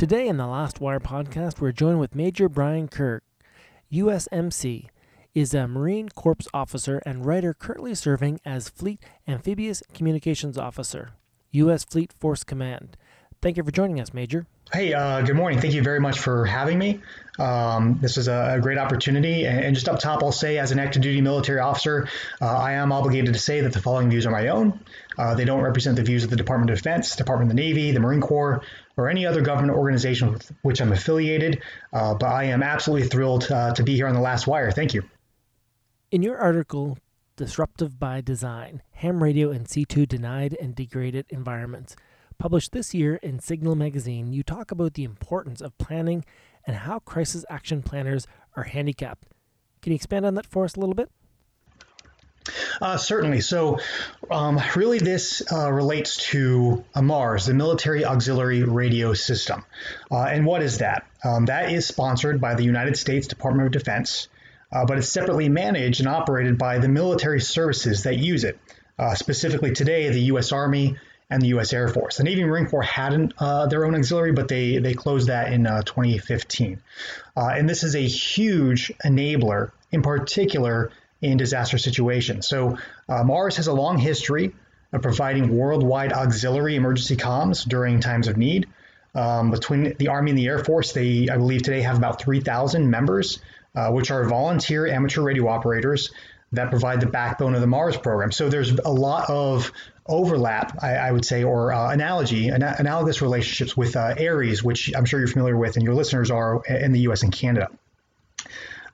Today in the Last Wire podcast, we're joined with Major Brian Kerg, USMC, is a Marine Corps officer and writer currently serving as Fleet Amphibious Communications Officer, U.S. Fleet Force Command. Thank you for joining us, Major. Hey, uh, good morning. Thank you very much for having me. Um, this is a, a, great opportunity. And, just up top, I'll say, as an active duty military officer, uh, I am obligated to say that the following views are my own. Uh, they don't represent the views of the Department of Defense, Department of the Navy, the Marine Corps, or any other government organization with which I'm affiliated. Uh, but I am absolutely thrilled uh, to be here on the last wire. Thank you. In your article, Disruptive by Design Ham Radio and C2 Denied and Degraded Environments, published this year in Signal magazine, you talk about the importance of planning and how crisis action planners are handicapped. Can you expand on that for us a little bit? Uh, certainly. So, um, really, this uh, relates to uh, MARS, the Military Auxiliary Radio System. Uh, and what is that? Um, that is sponsored by the United States Department of Defense, uh, but it's separately managed and operated by the military services that use it. Uh, specifically, today, the U.S. Army and the U.S. Air Force. The Navy and Marine Corps had their own auxiliary, but they, they closed that in 2015. and this is a huge enabler, in particular, in disaster situations. So uh, Mars has a long history of providing worldwide auxiliary emergency comms during times of need. Um, between the Army and the Air Force, they, I believe, today have about 3,000 members, uh, which are volunteer amateur radio operators that provide the backbone of the Mars program. So there's a lot of overlap, I, I would say, or uh, analogy, an- analogous relationships with uh, ARES, which I'm sure you're familiar with, and your listeners are in the U.S. and Canada.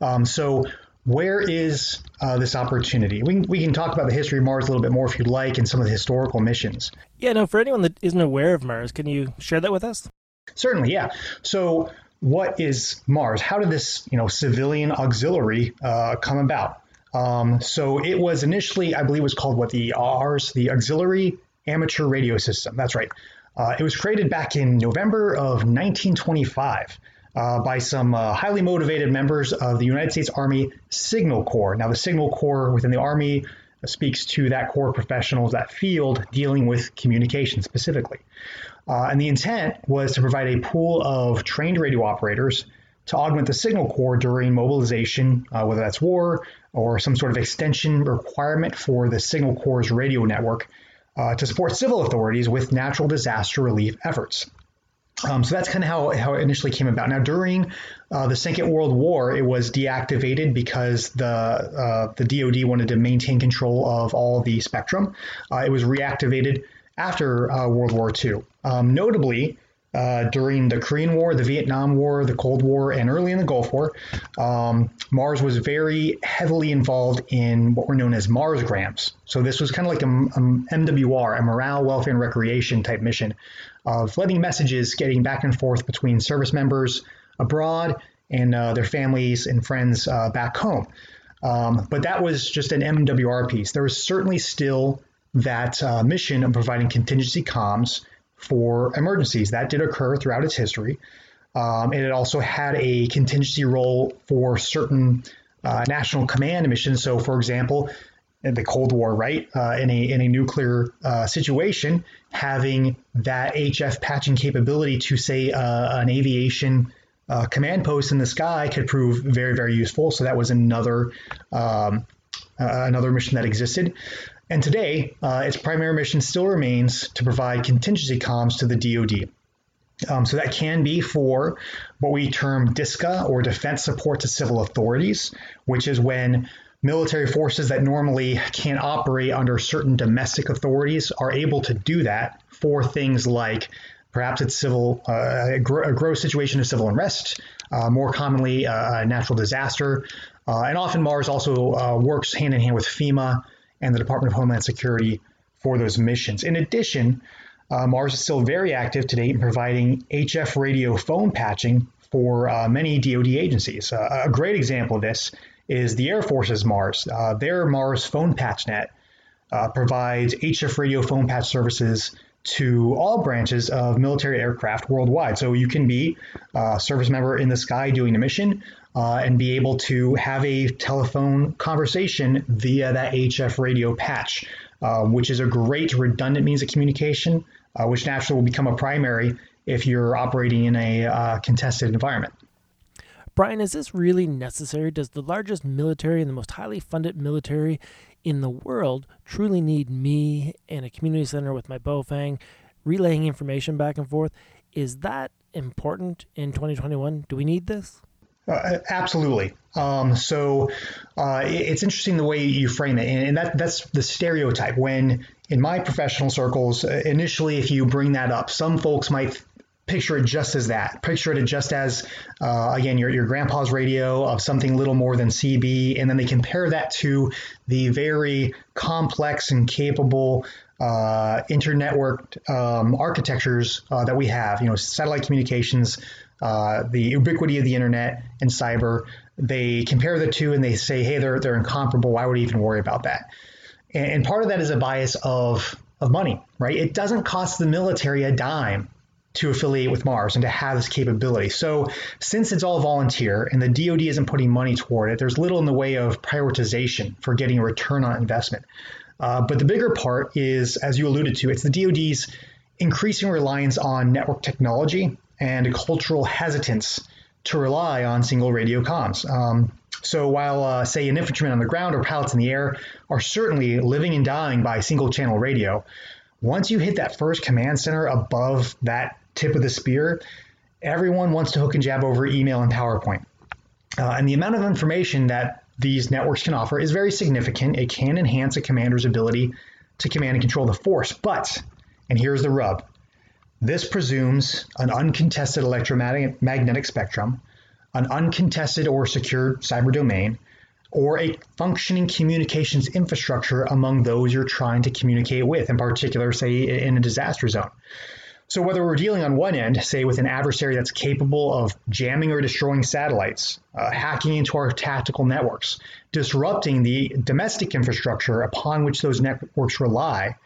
Um, so where is uh, this opportunity? We can, we can talk about the history of Mars a little bit more if you'd like and some of the historical missions. Yeah, no, for anyone that isn't aware of Mars, can you share that with us? Certainly, yeah. So, what is Mars? How did this, you know, civilian auxiliary uh, come about? Um, so, it was initially, I believe, it was called what the ARS, the Auxiliary Amateur Radio System. That's right. Uh, it was created back in November of 1925 uh, by some uh, highly motivated members of the United States Army Signal Corps. Now, the Signal Corps within the Army speaks to that corps professionals, that field dealing with communication specifically. Uh, and the intent was to provide a pool of trained radio operators to augment the Signal Corps during mobilization, uh, whether that's war or some sort of extension requirement for the Signal Corps' radio network uh, to support civil authorities with natural disaster relief efforts. Um, so that's kind of how, how it initially came about. Now, during uh, the Second World War, it was deactivated because the uh, the DoD wanted to maintain control of all the spectrum. Uh, it was reactivated after uh, World War II. Um, notably, uh, during the Korean War, the Vietnam War, the Cold War, and early in the Gulf War, um, Mars was very heavily involved in what were known as Mars Marsgrams. So this was kind of like a, a MWR, a morale, welfare, and recreation type mission of letting messages getting back and forth between service members abroad and uh, their families and friends uh, back home. Um, but that was just an MWR piece. There was certainly still that uh, mission of providing contingency comms for emergencies. That did occur throughout its history. Um, and it also had a contingency role for certain uh, national command missions. So, for example, in the Cold War, right, uh, in a in a nuclear uh, situation, having that HF patching capability to say uh, an aviation uh, command post in the sky could prove very very useful. So that was another um, uh, another mission that existed. And today, uh, its primary mission still remains to provide contingency comms to the DoD. Um, so that can be for what we term DISCA or Defense Support to Civil Authorities, which is when military forces that normally can't operate under certain domestic authorities are able to do that for things like perhaps it's civil uh, a, gross situation of civil unrest, uh, more commonly uh, a natural disaster, uh, and often Mars also uh, works hand in hand with FEMA and the Department of Homeland Security for those missions. In addition, uh, Mars is still very active today in providing HF radio phone patching for uh, many DoD agencies. Uh, a great example of this is the Air Force's Mars. Uh, their Mars phone patch net uh, provides HF radio phone patch services to all branches of military aircraft worldwide. So you can be a service member in the sky doing a mission uh, and be able to have a telephone conversation via that HF radio patch, uh, which is a great redundant means of communication, uh, which naturally will become a primary if you're operating in a uh, contested environment. Brian, is this really necessary? Does the largest military and the most highly funded military in the world truly need me and a community center with my Baofeng relaying information back and forth? Is that important in 2021? Do we need this? Uh, absolutely. Um, so uh, it's interesting the way you frame it, and, that that's the stereotype. When in my professional circles, uh, initially, if you bring that up, some folks might picture it just as that. Picture it just as uh, again your your grandpa's radio of something little more than CB, and then they compare that to the very complex and capable uh, internetworked um, architectures uh, that we have. You know, satellite communications uh, the ubiquity of the internet and cyber. They compare the two and they say, hey, they're, they're incomparable. Why would we even worry about that? And, and part of that is a bias of, of money, right? It doesn't cost the military a dime to affiliate with Mars and to have this capability. So, since it's all volunteer and the DoD isn't putting money toward it, there's little in the way of prioritization for getting a return on investment. Uh, but the bigger part is, as you alluded to, it's the DoD's increasing reliance on network technology and a cultural hesitance to rely on single radio comms. Um, so while, uh, say, an infantryman on the ground or pilots in the air are certainly living and dying by single channel radio, once you hit that first command center above that tip of the spear, everyone wants to hook and jab over email and PowerPoint. Uh, and the amount of information that these networks can offer is very significant. It can enhance a commander's ability to command and control the force. But, and here's the rub this presumes an uncontested electromagnetic spectrum, an uncontested or secure cyber domain, or a functioning communications infrastructure among those you're trying to communicate with, in particular, say, in a disaster zone. So, whether we're dealing on one end, say with an adversary that's capable of jamming or destroying satellites, uh, hacking into our tactical networks, disrupting the domestic infrastructure upon which those networks rely,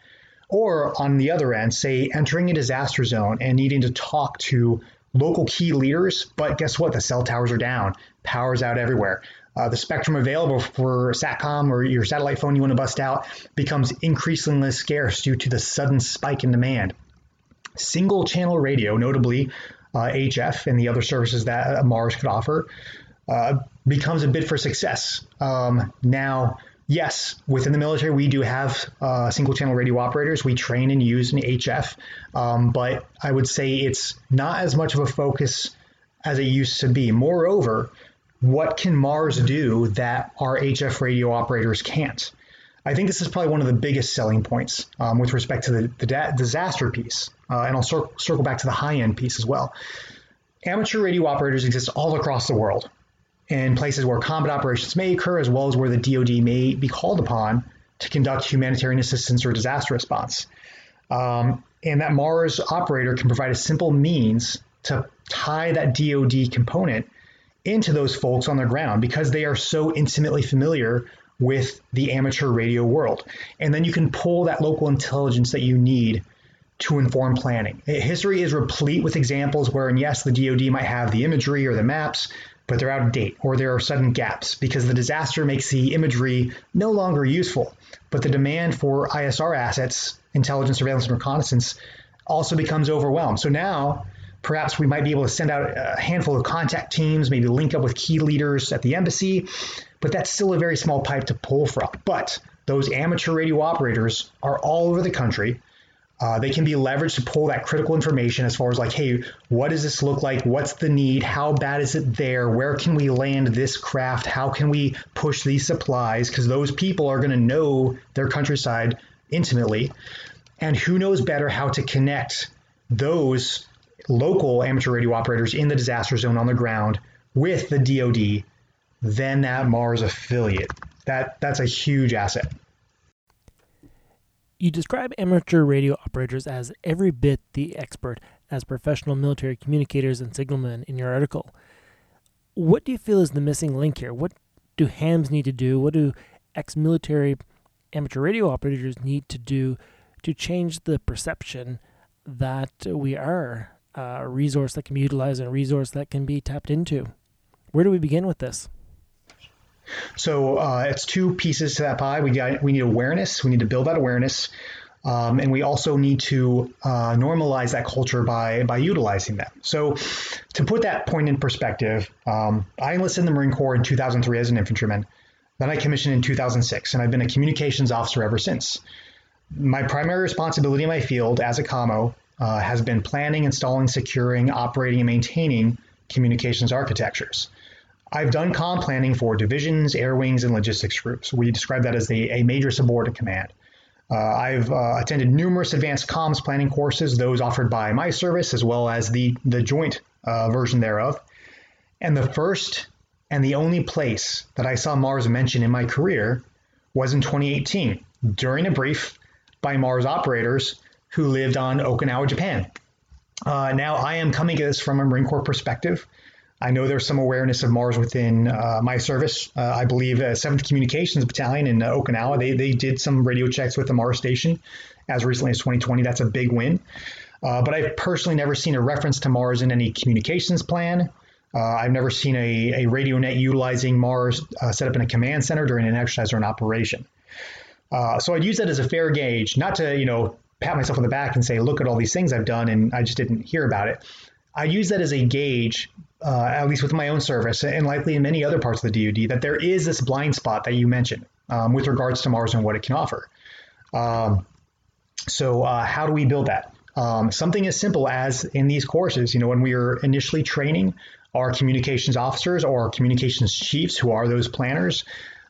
or on the other end, say entering a disaster zone and needing to talk to local key leaders, but guess what? The cell towers are down, power's out everywhere. Uh, the spectrum available for SATCOM or your satellite phone you want to bust out becomes increasingly scarce due to the sudden spike in demand. Single channel radio, notably uh, HF and the other services that uh, Mars could offer, uh, becomes a bid for success. Um, now, yes, within the military, we do have uh, single channel radio operators. We train and use an HF, um, but I would say it's not as much of a focus as it used to be. Moreover, what can Mars do that our HF radio operators can't? I think this is probably one of the biggest selling points um, with respect to the, the da- disaster piece. Uh, and I'll cir- circle back to the high end piece as well. Amateur radio operators exist all across the world in places where combat operations may occur, as well as where the DoD may be called upon to conduct humanitarian assistance or disaster response. Um, and that Mars operator can provide a simple means to tie that DoD component into those folks on the ground because they are so intimately familiar with the amateur radio world. And then you can pull that local intelligence that you need to inform planning. History is replete with examples where, and yes, the DoD might have the imagery or the maps, but they're out of date or there are sudden gaps because the disaster makes the imagery no longer useful. But the demand for ISR assets, intelligence, surveillance, and reconnaissance, also becomes overwhelmed. So now, perhaps we might be able to send out a handful of contact teams, maybe link up with key leaders at the embassy, but that's still a very small pipe to pull from. But those amateur radio operators are all over the country. Uh, they can be leveraged to pull that critical information as far as like, hey, what does this look like? What's the need? How bad is it there? Where can we land this craft? How can we push these supplies? Because those people are going to know their countryside intimately. And who knows better how to connect those local amateur radio operators in the disaster zone on the ground with the DoD than that Mars affiliate? That that's a huge asset. You describe amateur radio operators as every bit the expert as professional military communicators and signalmen in your article. What do you feel is the missing link here? What do hams need to do? What do ex military amateur radio operators need to do to change the perception that we are a resource that can be utilized and a resource that can be tapped into? Where do we begin with this? So uh, it's two pieces to that pie. We got we need awareness. We need to build that awareness. Um, and we also need to uh, normalize that culture by by utilizing them. So, to put that point in perspective, um, I enlisted in the Marine Corps in 2003 as an infantryman. Then I commissioned in 2006, and I've been a communications officer ever since. My primary responsibility in my field as a commo uh, has been planning, installing, securing, operating, and maintaining communications architectures. I've done com planning for divisions, air wings, and logistics groups. We describe that as a, a major subordinate command. Uh, I've uh, attended numerous advanced comms planning courses, those offered by my service as well as the, the joint uh, version thereof. And the first and the only place that I saw Mars mentioned in my career was in 2018 during a brief by Mars operators who lived on Okinawa, Japan. Uh, now, I am coming at this from a Marine Corps perspective. I know there's some awareness of Mars within uh, my service. Uh, I believe 7th uh, Communications Battalion in uh, Okinawa, they, they did some radio checks with the Mars station as recently as 2020. That's a big win. Uh, but I've personally never seen a reference to Mars in any communications plan uh, I've never seen a, a radio net utilizing Mars set up in a command center during an exercise or an operation. So I'd use that as a fair gauge, not to, you know, pat myself on the back and say, look at all these things I've done and I just didn't hear about it. I use that as a gauge, uh, at least with my own service and likely in many other parts of the DoD, that there is this blind spot that you mentioned um, with regards to Mars and what it can offer. Um, so uh, how do we build that? Um, something as simple as in these courses, you know, when we were initially training, our communications officers or communications chiefs who are those planners.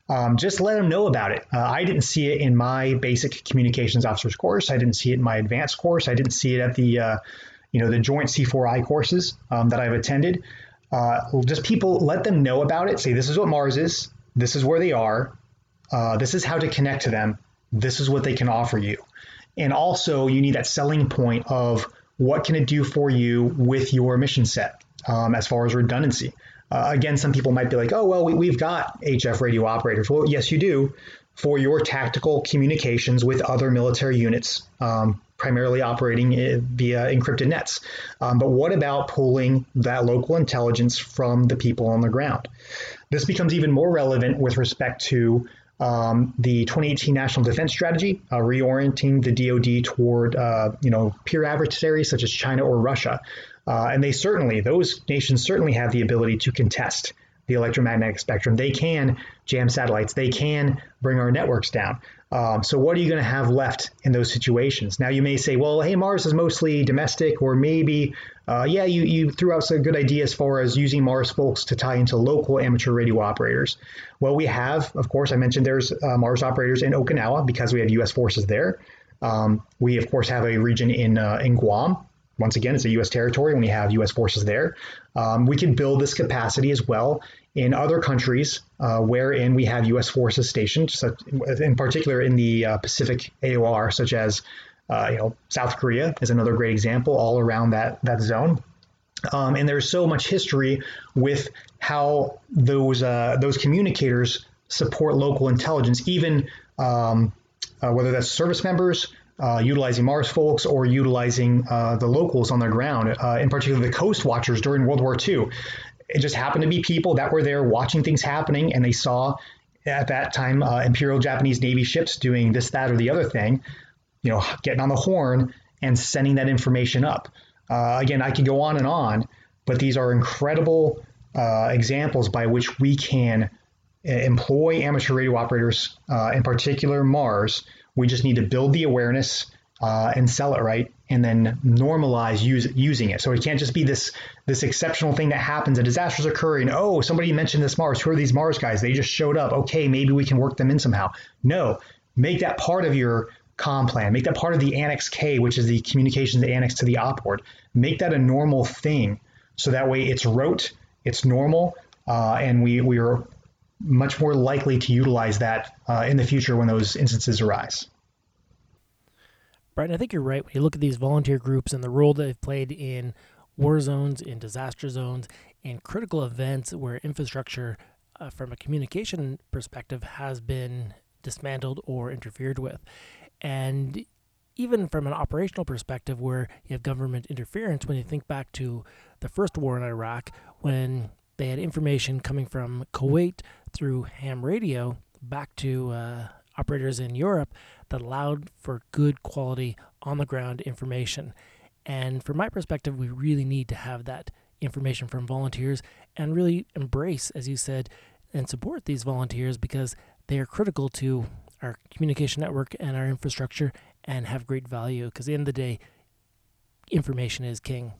Um, just let them know about it. Uh, I didn't see it in my basic communications officers course. I didn't see it in my advanced course. I didn't see it at the, uh, you know, the joint C4I courses um, that I've attended. Uh, just people let them know about it. Say this is what Mars is. This is where they are. Uh, this is how to connect to them. This is what they can offer you. And also, you need that selling point of what can it do for you with your mission set um, as far as redundancy. Uh, again, some people might be like, oh, well, we, have got HF radio operators. Well, yes, you do for your tactical communications with other military units, um, primarily operating via encrypted nets. Um, but what about pulling that local intelligence from the people on the ground? This becomes even more relevant with respect to um, the 2018 National Defense Strategy, uh, reorienting the DoD toward uh, you know peer adversaries such as China or Russia. Uh, and they certainly, those nations certainly have the ability to contest the electromagnetic spectrum. They can jam satellites. They can bring our networks down. Um, so what are you going to have left in those situations? Now you may say, well, hey, Mars is mostly domestic, or maybe, uh, yeah, you, you threw out some good idea as far as using Mars folks to tie into local amateur radio operators. Well, we have, of course, I mentioned there's uh, Mars operators in Okinawa because we have U.S. forces there. Um, we, of course, have a region in uh, in Guam once again, it's a U.S. territory and we have U.S. forces there. Um, we can build this capacity as well in other countries uh, wherein we have U.S. forces stationed, such, in particular in the uh, Pacific AOR, such as uh, you know South Korea is another great example, all around that that zone. Um, and there's so much history with how those uh, those communicators support local intelligence, even um, uh, whether that's service members uh, utilizing Mars folks or utilizing uh, the locals on the ground, uh, in particular the coast watchers during World War II. It just happened to be people that were there watching things happening, and they saw at that time uh, Imperial Japanese Navy ships doing this, that, or the other thing, you know, getting on the horn and sending that information up. Uh, again, I could go on and on, but these are incredible uh, examples by which we can employ amateur radio operators, in particular Mars, we just need to build the awareness uh, and sell it right, and then normalize use, using it. So it can't just be this this exceptional thing that happens. A disaster's occurring. Oh, somebody mentioned this Mars. Who are these Mars guys? They just showed up. Okay, maybe we can work them in somehow. No, make that part of your com plan. Make that part of the Annex K, which is the communications annex to the OPORD. Make that a normal thing, so that way it's rote, it's normal, uh, and we we are much more likely to utilize that uh, in the future when those instances arise. Brian, I think you're right. When you look at these volunteer groups and the role that they've played in war zones, in disaster zones, in critical events where infrastructure, uh, from a communication perspective, has been dismantled or interfered with. And even from an operational perspective, where you have government interference, when you think back to the first war in Iraq, when they had information coming from Kuwait through ham radio back to uh, operators in Europe that allowed for good quality on the ground information. And from my perspective, we really need to have that information from volunteers and really embrace, as you said, and support these volunteers because they are critical to our communication network and our infrastructure and have great value. Because at the end of the day, information is king.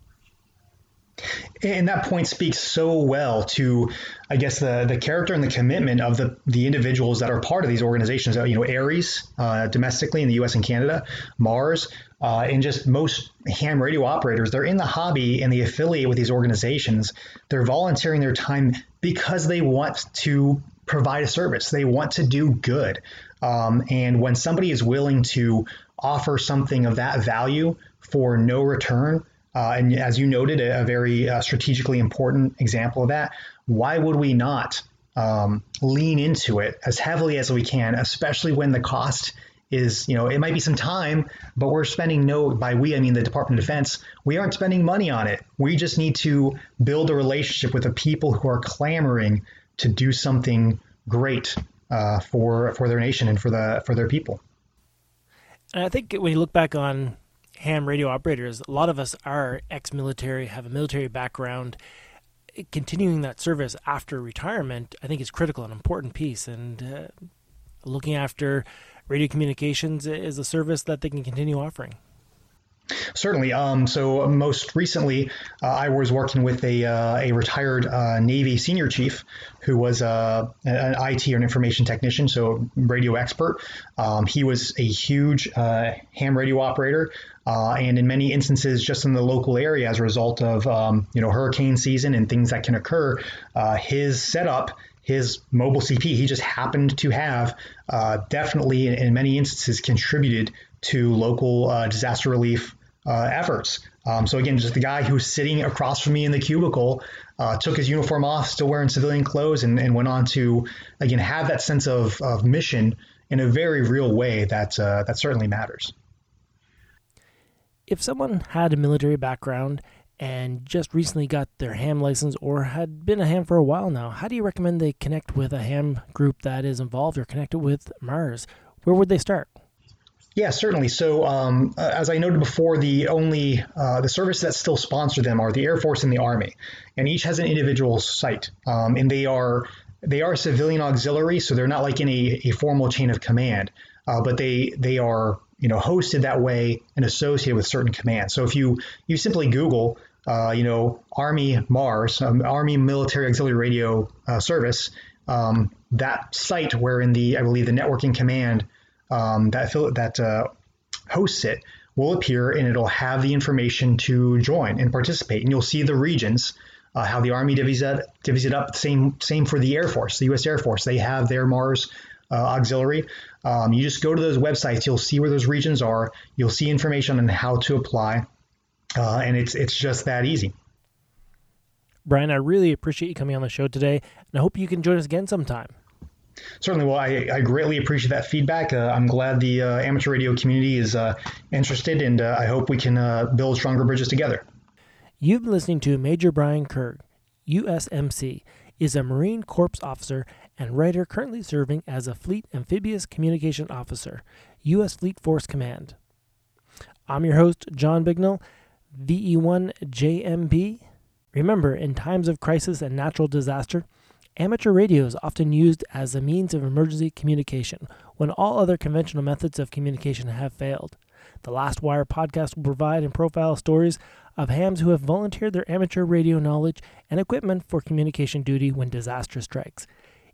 And that point speaks so well to, I guess, the the character and the commitment of the the individuals that are part of these organizations. You know, ARES uh, domestically in the U.S. and Canada, Mars, uh, and just most ham radio operators. They're in the hobby and they affiliate with these organizations. They're volunteering their time because they want to provide a service. They want to do good. Um, and when somebody is willing to offer something of that value for no return, uh, and as you noted, a, very uh, strategically important example of that. Why would we not um, lean into it as heavily as we can, especially when the cost is, you know, it might be some time, but we're spending no, by we, I mean the Department of Defense, we aren't spending money on it. We just need to build a relationship with the people who are clamoring to do something great uh, for for their nation and for the for their people. And I think when you look back on ham radio operators, a lot of us are ex military, have a military background. Continuing that service after retirement, I think, is critical and important piece. And uh, looking after radio communications is a service that they can continue offering. Certainly. Um, so most recently, uh, I was working with a, uh, a retired uh, Navy senior chief who was uh, an IT or an information technician, so radio expert. Um, he was a huge uh, ham radio operator, uh, and in many instances, just in the local area, as a result of um, you know hurricane season and things that can occur, his setup his mobile CP, he just happened to have uh, definitely, in, in, many instances, contributed to local uh, disaster relief uh, efforts. Um, so again, just the guy who was sitting across from me in the cubicle uh, took his uniform off, still wearing civilian clothes, and, and, went on to again have that sense of, of mission in a very real way that uh, that certainly matters. If someone had a military background and just recently got their ham license or had been a ham for a while now, how do you recommend they connect with a ham group that is involved or connected with Mars? Where would they start? Yeah, certainly. So, um, uh, as I noted before, the only uh, the services that still sponsor them are the Air Force and the Army, and each has an individual site, um, and they are they are civilian auxiliary, so they're not like in a, a formal chain of command, uh, but they they are you know hosted that way and associated with certain commands. So if you you simply Google uh, you know Army Mars, um, Army Military Auxiliary Radio uh, Service, um, that site where in the I believe the networking command um, that that uh, hosts it will appear and it'll have the information to join and participate. And you'll see the regions, uh, how the Army divvies it, divvies it up. Same same for the Air Force, the U.S. Air Force. They have their Mars uh, auxiliary. Um, you just go to those websites. You'll see where those regions are. You'll see information on how to apply, uh, and it's it's just that easy. Brian, I really appreciate you coming on the show today, and I hope you can join us again sometime. Certainly. Well, I, I greatly appreciate that feedback. Uh, I'm glad the uh, amateur radio community is uh, interested, and uh, I hope we can uh, build stronger bridges together. You've been listening to Major Brian Kerg, USMC, is a Marine Corps officer and writer currently serving as a Fleet Amphibious Communication Officer, U.S. Fleet Force Command. I'm your host, John Bignell, VE1JMB. Remember, in times of crisis and natural disaster, Amateur radio is often used as a means of emergency communication when all other conventional methods of communication have failed. The Last Wire podcast will provide and profile stories of hams who have volunteered their amateur radio knowledge and equipment for communication duty when disaster strikes.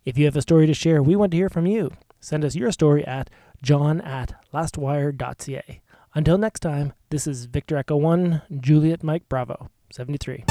If you have a story to share, we want to hear from you. Send us your story at john at lastwire.ca. Until next time, this is Victor Echo 1, Juliet Mike Bravo, 73.